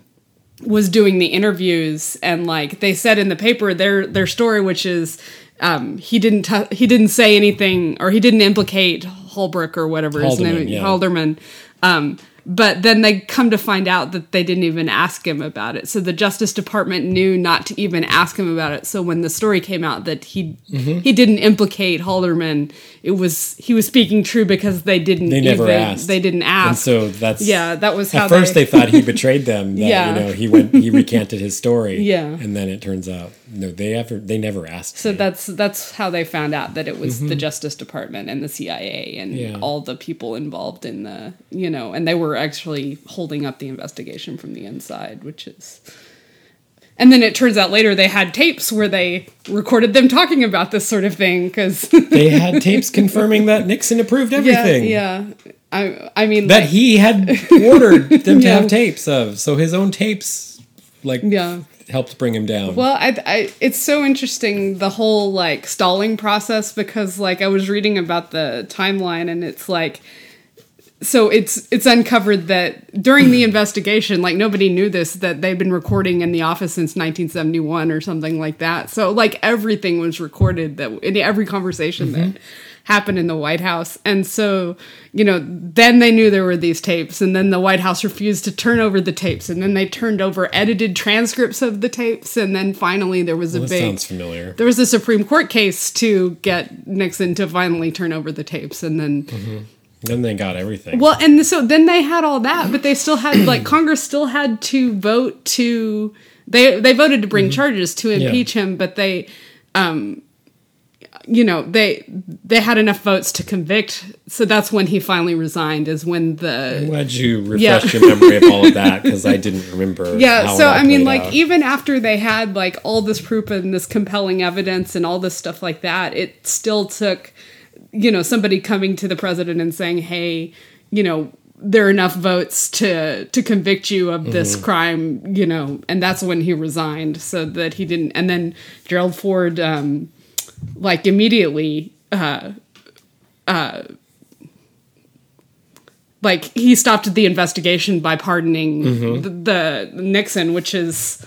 was doing the interviews and like they said in the paper their their story, which is um, he didn't t- he didn't say anything or he didn't implicate Holbrook or whatever his Haldeman, name yeah. Halderman. Um, but then they come to find out that they didn't even ask him about it. So the Justice Department knew not to even ask him about it. So when the story came out that he Mm-hmm. he didn't implicate Halderman, it was he was speaking true because they didn't they never even, asked. They didn't and ask. so that's yeah, that was how At first, they, they thought he betrayed them. That, Yeah. you know, he went, he recanted his story. Yeah. and then it turns out no, they ever, they never asked. So that's that's how they found out that it was the Justice Department and the CIA and Mm-hmm. Yeah. all the people involved in the you know, and they were actually holding up the investigation from the inside, which is. And then it turns out later they had tapes where they recorded them talking about this sort of thing because they had tapes confirming that Nixon approved everything. Yeah, yeah. I I mean That like, he had ordered them to have tapes of, so his own tapes, like, yeah. helped bring him down. Well, I, I, it's so interesting the whole like stalling process because like I was reading about the timeline and it's like so it's it's uncovered that during the investigation like nobody knew this that they'd been recording in the office since 1971 or something like that. So like everything was recorded that in every conversation that mm-hmm. happened in the White House. And so, you know, then they knew there were these tapes and then the White House refused to turn over the tapes and then they turned over edited transcripts of the tapes and then finally there was a that big sounds familiar. there was a Supreme Court case to get Nixon to finally turn over the tapes and then mm-hmm. Then they got everything. Well, and so then they had all that, but they still had like Congress still had to vote to they they voted to bring charges to impeach him, but they um you know, they they had enough votes to convict. So that's when he finally resigned is when the I'm glad you refreshed Yeah. your memory of all of that because I didn't remember. Yeah, so I mean like out. even after they had like all this proof and this compelling evidence and all this stuff like that, it still took you know somebody coming to the president and saying, "Hey, you know, there are enough votes to to convict you of this Mm-hmm. crime," you know, and that's when he resigned so that he didn't and then Gerald Ford um like immediately uh uh like he stopped the investigation by pardoning Mm-hmm. the, the Nixon, which is,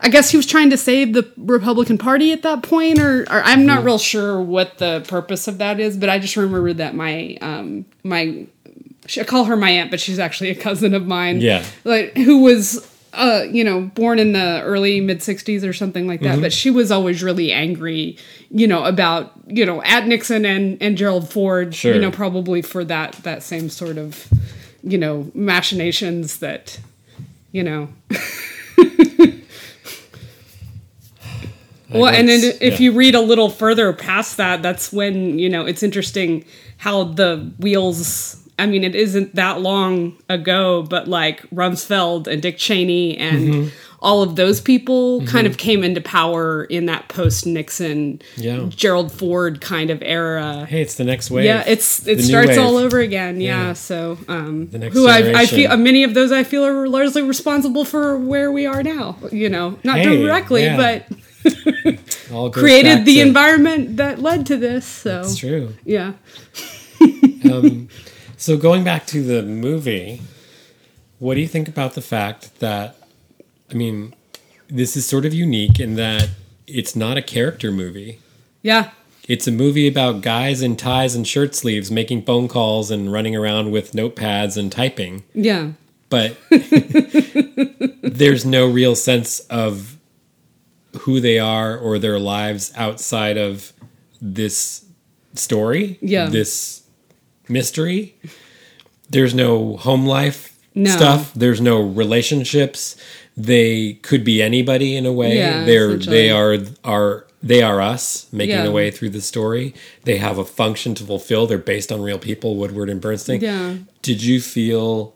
I guess he was trying to save the Republican Party at that point, or, or I'm not real sure what the purpose of that is, but I just remember that my um my I call her my aunt, but she's actually a cousin of mine. Yeah. like who was. Uh, you know, born in the early mid '60s or something like that, but she was always really angry, you know, about you know at Nixon and and Gerald Ford, Sure. you know, probably for that that same sort of you know machinations that you know well and then if yeah. you read a little further past that that's when you know it's interesting how the wheels i mean it isn't that long ago but like rumsfeld and dick cheney and Mm-hmm. all of those people kind of came into power in that post nixon Yeah. gerald ford kind of era Hey, it's the next wave. yeah, it's it new starts all over again. Yeah, Yeah. so um, The next who I, I generation. feel many of those I feel are largely responsible for where we are now. You know, not Hey, directly, yeah. but All created the to- environment that led to this. So It's true. yeah, Um, so going back to the movie, what do you think about the fact that, I mean, this is sort of unique in that it's not a character movie. yeah, It's a movie about guys in ties and shirt sleeves making phone calls and running around with notepads and typing. yeah, But there's no real sense of who they are or their lives outside of this story. Yeah. This mystery. There's no home life No. stuff. There's no relationships. They could be anybody in a way. Yeah, They're they are are they are us making Yeah. way through the story. They have a function to fulfill. They're based on real people, Woodward and Bernstein. Yeah. Did you feel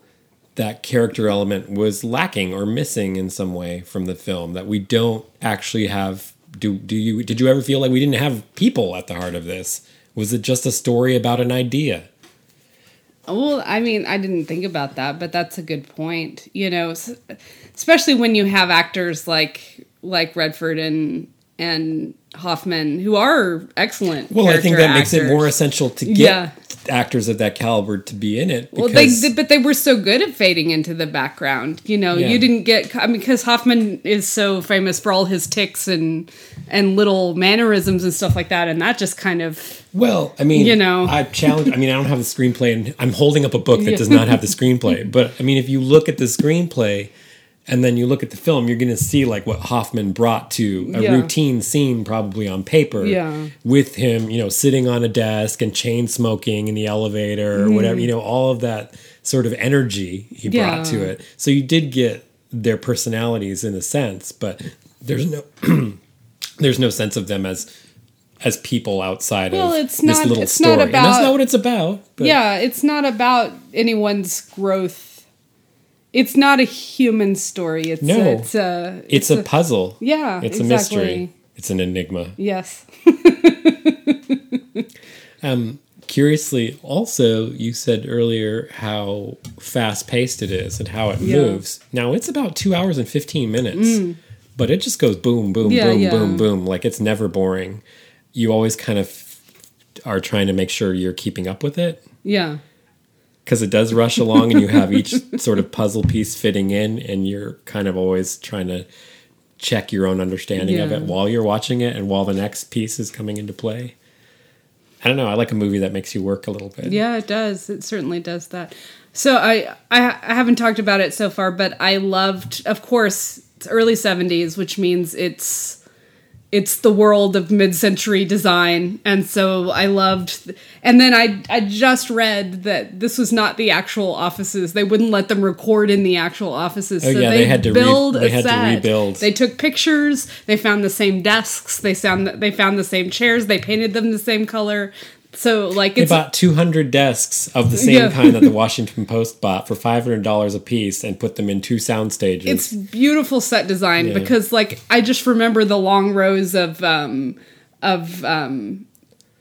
that character element was lacking or missing in some way from the film that we don't actually have do do you did you ever feel like we didn't have people at the heart of this? Was it just a story about an idea? Well, I mean, I didn't think about that, but that's a good point. You know, especially when you have actors like like Redford and and Hoffman who are excellent. Well, I think that makes it more essential to get Yeah. Actors of that caliber to be in it. Well, they, but they were so good at fading into the background. You know, Yeah. you didn't get. I mean, because Hoffman is so famous for all his ticks and and little mannerisms and stuff like that, and that just kind of Well, I mean, You know. I challenge. I mean, I don't have the screenplay, and I'm holding up a book that does not have the screenplay. But I mean, if you look at the screenplay, and then you look at the film, you're going to see like what Hoffman brought to a Yeah. routine scene, probably on paper. Yeah. With him, you know, sitting on a desk and chain smoking in the elevator or whatever, you know, all of that sort of energy he brought Mm-hmm. To it. So you did get their personalities in a sense, but there's no. There's no sense of them as as people outside Well, of it's this not- little it's not story. and that's not what it's about. But yeah. It's not about anyone's growth. It's not a human story. It's No. it's a it's, a, puzzle. yeah. It's a mystery. It's an enigma. Yes. Um, curiously, also, you said earlier how fast paced it is and how it Yeah. moves. Now it's about two hours and fifteen minutes, but it just goes boom, boom, Mm. Yeah, boom, yeah. boom, boom. Like it's never boring. You always kind of are trying to make sure you're keeping up with it. Yeah. Because it does rush along and you have each sort of puzzle piece fitting in and you're kind of always trying to check your own understanding of it while you're watching it and while the next piece is coming into play i don't know i like a movie that makes you work a little bit Yeah, it does. It certainly does that. So I, I I haven't talked about it so far, but I loved, of course, it's early '70s, which means it's it's the world of mid-century design. And so i loved and then i i just read that this was not the actual offices. They wouldn't let them record in the actual offices. Oh, so yeah, they, they had to re- build they a had to set. rebuild. they took pictures. They found the same desks. They found they found the same chairs. They painted them the same color so like They bought 200 desks of the same Yeah. kind that the Washington Post bought for $500 a piece and put them in two sound stages. it's beautiful set design Yeah. because like I just remember the long rows of um of um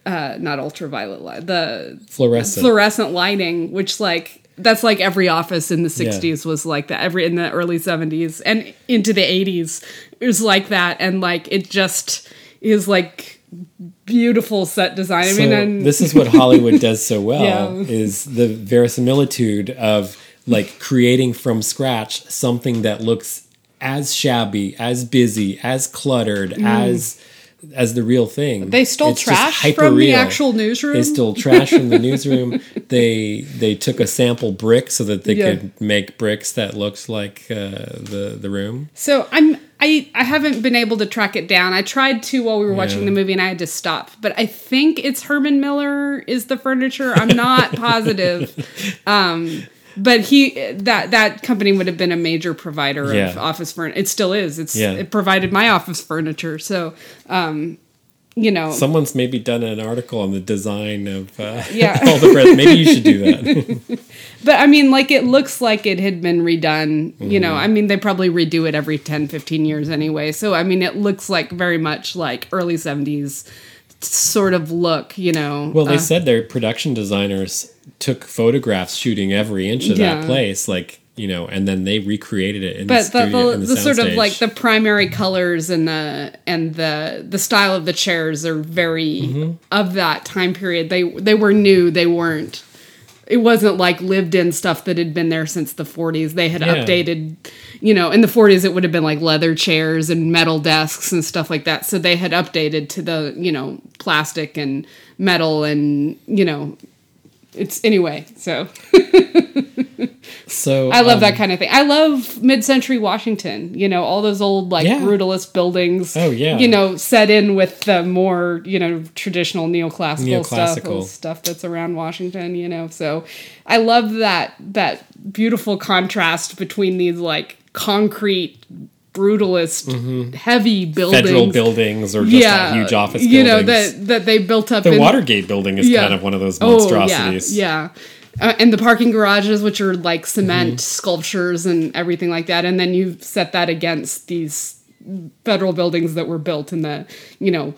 uh not ultraviolet light the fluorescent. fluorescent lighting which like that's like every office in the 60s was like that every in the early 70s and into the 80s it was like that and like it just is like beautiful set design i so mean and this is what Hollywood does so well Yeah. is the verisimilitude of like creating from scratch something that looks as shabby, as busy, as cluttered, as as the real thing. Mm. they stole It's trash from the actual newsroom They stole trash from the newsroom. They they took a sample brick so that they Yeah. could make bricks that looked like uh, the the room. So I'm I I haven't been able to track it down. I tried to while we were watching Yeah. the movie and I had to stop. But I think it's Herman Miller is the furniture. I'm not positive. Um but he that that company would have been a major provider Yeah. of office furniture. It still is. It's Yeah. it provided my office furniture. So um you know Someone's maybe done an article on the design of uh, Yeah. all the bread. Maybe you should do that. But I mean, like, it looks like it had been redone. You Mm-hmm. know, I mean, they probably redo it every 10, 15 years anyway. So, I mean, it looks like very much like early 70s sort of look, you know. Well, they Uh, said their production designers took photographs shooting every inch of Yeah. that place, like you know, and then they recreated it in the but the, studio. the, the, the sort of like the primary colors and the and the the style of the chairs are very Mm-hmm. of that time period. They they were new. They weren't. It wasn't like lived in stuff that had been there since the 40s. They had Yeah. updated, you know, in the 40s it would have been like leather chairs and metal desks and stuff like that. So they had updated to the, you know, plastic and metal and, you know, it's anyway. So so I love um, that kind of thing. I love mid-century Washington. You know, all those old like Yeah. brutalist buildings. Oh, yeah. You know, set in with the more you know traditional neoclassical, stuff Neoclassical. stuff that's around Washington. You know, so I love that that beautiful contrast between these like concrete brutalist heavy buildings. Mm-hmm. federal buildings or just yeah, huge office Buildings. you know that that they built up the in Watergate building is Yeah. kind of one of those Oh, monstrosities. yeah, yeah. Uh, and the parking garages, which are like cement Mm-hmm. sculptures and everything like that, and then you set that against these federal buildings that were built in the you know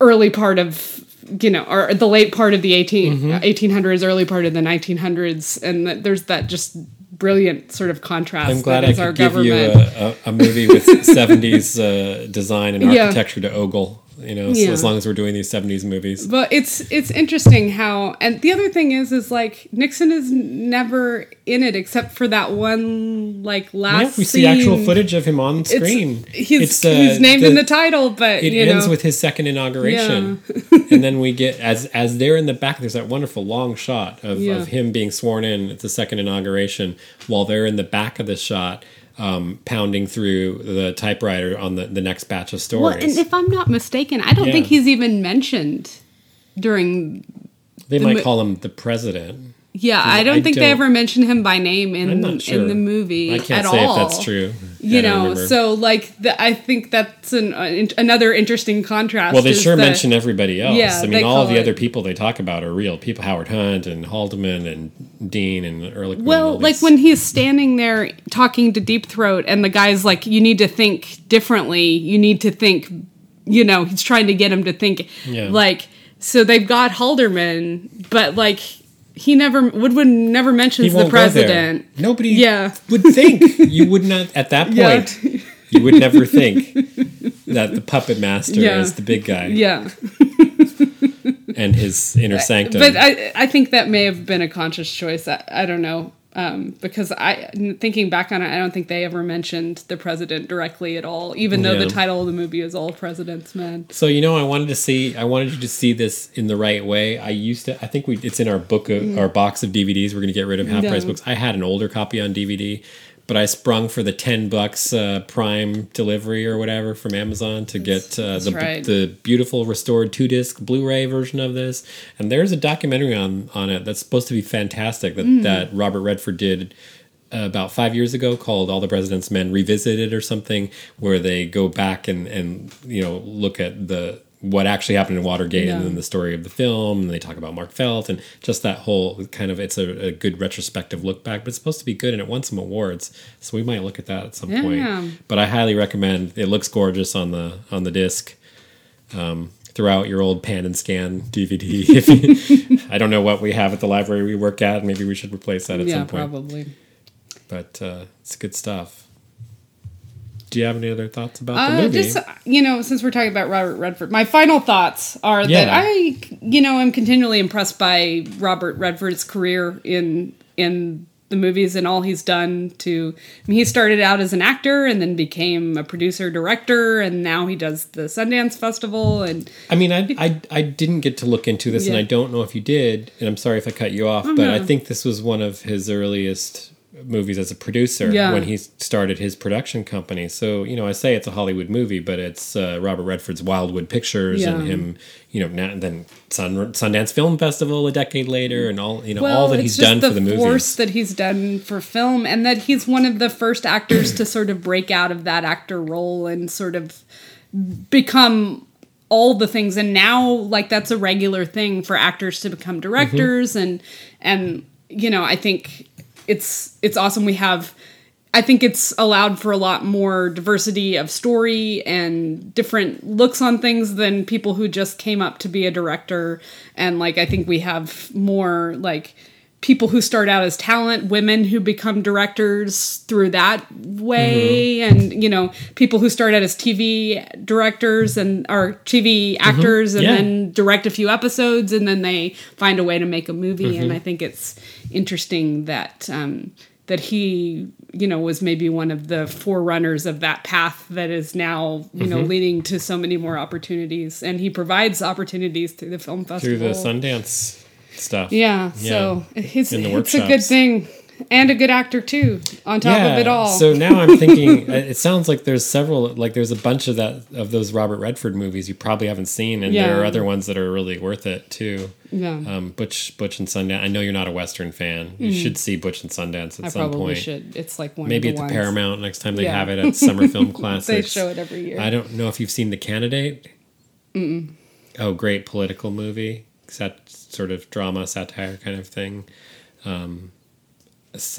early part of you know or the late part of the 18, Mm-hmm. 1800s, early part of the 1900s, and that there's that just brilliant sort of contrast. I'm glad that I is our could give you government. a, a, a movie with 70s uh, design and Yeah. architecture to ogle. You know, so as long as we're doing these 70s movies. But it's it's interesting how and the other thing is is like Nixon is never in it except for that one like last Yeah, we see actual footage of him on It's, screen. he's, It's, uh, he's named in the title, but it ends know, with his second inauguration and then we get as as they're in the back there's that wonderful long shot of, Yeah. of him being sworn in at the second inauguration while they're in the back of the shot um, pounding through the typewriter on the, the next batch of stories. well, and if I'm not mistaken, I don't Yeah. think he's even mentioned during. they the might mo- call him the president Yeah, I don't I think they don't- ever mention him by name in sure in the movie i can't at say all. if that's true You know, so like the, I think that's an uh, another interesting contrast. well they sure that- mention everybody else Yeah, i mean all of the it- other people they talk about are real people howard hunt and haldeman and dean and early Well, like when he's standing there talking to Deep Throat, and the guy's like, "You need to think differently. You need to think." You know, he's trying to get him to think. Yeah. Like, so they've got Halderman, but like he never Woodward never mentions the won't go there. president. Nobody Yeah. would think you would not at that point. Yeah. You would never think that the puppet master Yeah. is the big guy Yeah, and his inner sanctum. but I I think that may have been a conscious choice. I, I don't know. Um, because I, thinking back on it, I don't think they ever mentioned the president directly at all, even though Yeah. the title of the movie is All President's Men. so you know, I wanted to see. I wanted you to see this in the right way. I used to. I think we. It's in our book of our box of DVDs. We're going to get rid of half price Mm. Books. I had an older copy on DVD, but I sprung for the ten bucks uh, Prime delivery or whatever from Amazon to get uh, the right. the beautiful restored two disc Blu-ray version of this. And there's a documentary on on it that's supposed to be fantastic that that Robert Redford did uh, about five years ago called All the President's Men Revisited or something, where they go back and and you know look at the what actually happened in Watergate Yeah. and then the story of the film, and they talk about Mark Felt and just that whole kind of it's a, a good retrospective look back, but it's supposed to be good and it won some awards, so we might look at that at some Yeah. point. But I highly recommend. It looks gorgeous on the on the disc. Um, throw out your old pan and scan DVD. If you, I don't know what we have at the library we work at. Maybe we should replace that at yeah, some point Yeah, probably. but uh, it's good stuff. Do you have any other thoughts about the Uh, movie? just you know, since we're talking about Robert Redford, my final thoughts are Yeah. that I, you know, I'm continually impressed by Robert Redford's career in in the movies and all he's done. To I mean, he started out as an actor and then became a producer director, and now he does the Sundance Festival. And I mean, I, I I didn't get to look into this, and I don't know if you did. And I'm sorry if I cut you off, but I think this was one of his earliest movies as a producer Yeah. when he started his production company. So you know, I say it's a Hollywood movie, but it's uh, Robert Redford's Wildwood Pictures and him. You know, now, then Sun, Sundance Film Festival a decade later, and all you know, well, all that he's done the for the movies. force that he's done for film, and that he's one of the first actors to sort of break out of that actor role and sort of become all the things and now like that's a regular thing for actors to become directors and and you know i think it's it's awesome. We have i think it's allowed for a lot more diversity of story and different looks on things than people who just came up to be a director. And like i think we have more like people who start out as talent, women who become directors through that way, mm-hmm. and you know, people who start out as TV directors and are TV mm-hmm. actors and Yeah. then direct a few episodes and then they find a way to make a movie. And mm-hmm. I think it's interesting that um, that he, you know, was maybe one of the forerunners of that path that is now, you know, leading to so many more opportunities. And he provides opportunities through the film festival. through the Sundance stuff. Yeah, so it's, it's a good thing. And a good actor too, on top of it all. So now I'm thinking. uh, it sounds like there's several, like there's a bunch of that of those Robert Redford movies you probably haven't seen, and there are other ones that are really worth it too. yeah, Um, Butch, Butch and Sundance. I know you're not a Western fan. You should see Butch and Sundance at Mm. I some probably point. should. It's like one Maybe of at the ones. Paramount next time they Yeah. have it at Summer Film Classics. They show it every year. I don't know if you've seen The Candidate. Oh, great political movie, sat, sort of drama, satire kind of thing. Um,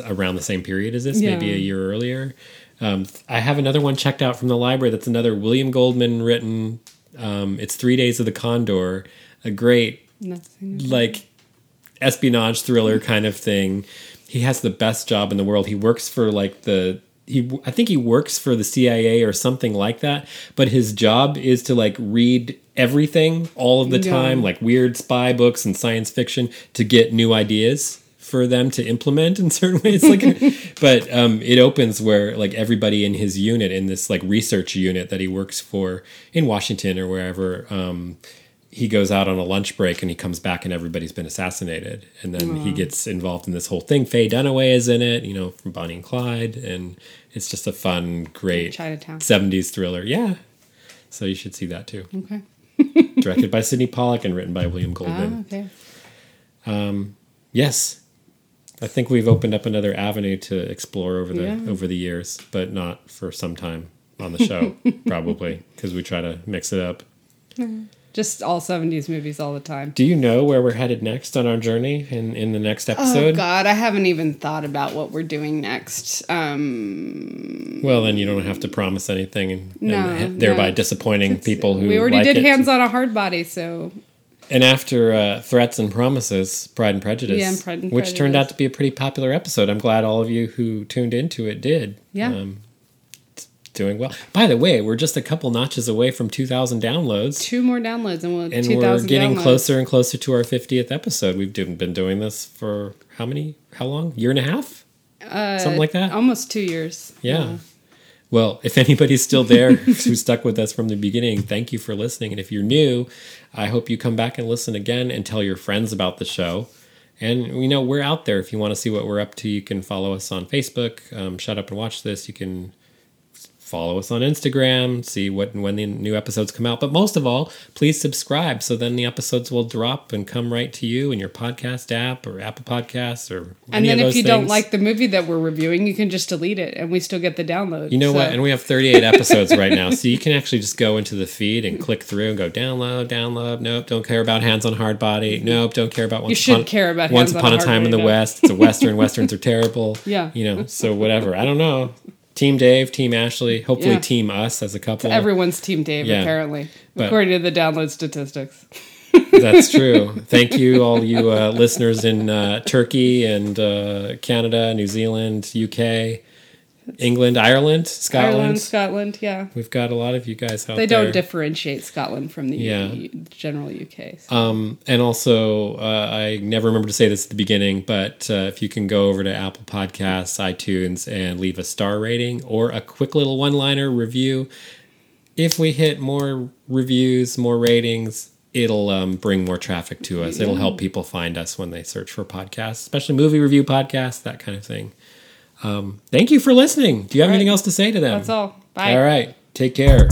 around the same period as this, maybe a year earlier. Um, I have another one checked out from the library. That's another William Goldman written. Um, it's Three Days of the Condor, a great like espionage thriller kind of thing. He has the best job in the world. He works for like the he I think he works for the CIA or something like that, but his job is to like read everything all of the Yeah. time, like weird spy books and science fiction to get new ideas for them to implement in certain ways like but um it opens where like everybody in his unit in this like research unit that he works for in Washington or wherever um he goes out on a lunch break and he comes back and everybody's been assassinated. And then he gets involved in this whole thing. Faye Dunaway is in it, you know, from Bonnie and Clyde. And it's just a fun, great Chinatown. 70s thriller. Yeah. So you should see that too. Okay. Directed by Sydney Pollack and written by William Ah, Goldman. okay. Yes. I think we've opened up another avenue to explore over the Yeah. over the years, but not for some time on the show, probably, because we try to mix it up. Just all '70s movies all the time. Do you know where we're headed next on our journey in, in the next episode? Oh? God, I haven't even thought about what we're doing next. Um, Well, then you don't have to promise anything, and, No, and thereby no. disappointing people who we already like did it. Hands on a Hardbody, so And after uh, threats and promises, Pride and Prejudice, Yeah, and Pride and which turned out to be a pretty popular episode. I'm glad all of you who tuned into it did. Yeah. um, it's doing well. By the way, we're just a couple notches away from 2,000 downloads. two more downloads and we'll And 2,000 we're getting downloads. closer and closer to our 50th episode. We've been doing this for how many? How long? Year and a half? Uh, Something like that? Almost two years. Yeah. Well, if anybody's still there who stuck with us from the beginning, thank you for listening. And if you're new, I hope you come back and listen again and tell your friends about the show. And you know we're out there. If you want to see what we're up to, you can follow us on Facebook. Um, Shut up and watch this. You can follow us on Instagram, see what and when the new episodes come out. But most of all, please subscribe so then the episodes will drop and come right to you in your podcast app or Apple Podcasts or And then if you don't like the movie that we're reviewing, you can just delete it and we still get the download. You know So- what? And we have 38 episodes right now. So you can actually just go into the feed and click through and go download, download. Nope, don't care about Hands on Hardbody. Nope, don't care about Once should Upon, care about Once Hands on Upon a Time in the. West. It's a Western. Westerns are terrible. Yeah. You know, so whatever. I don't know. Team Dave, Team Ashley, hopefully Yeah. Team Us as a couple. Everyone's Team Dave, Yeah. apparently, But- according to the download statistics. That's true. Thank you, all you uh, listeners in uh, Turkey and uh, Canada, New Zealand, UK, England, Ireland, Scotland. Ireland, Scotland, yeah. We've got a lot of you guys out They don't differentiate Scotland from the Yeah. U- general UK. so- Um, and also, uh, I never remember to say this at the beginning, but uh, if you can go over to Apple Podcasts, iTunes, and leave a star rating or a quick little one liner review, if we hit more reviews, more ratings, it'll um, bring more traffic to us. It'll help people find us when they search for podcasts, especially movie review podcasts, that kind of thing. Um, thank you for listening. Do you have right. anything else to say to them? That's all. Bye. All right. Take care.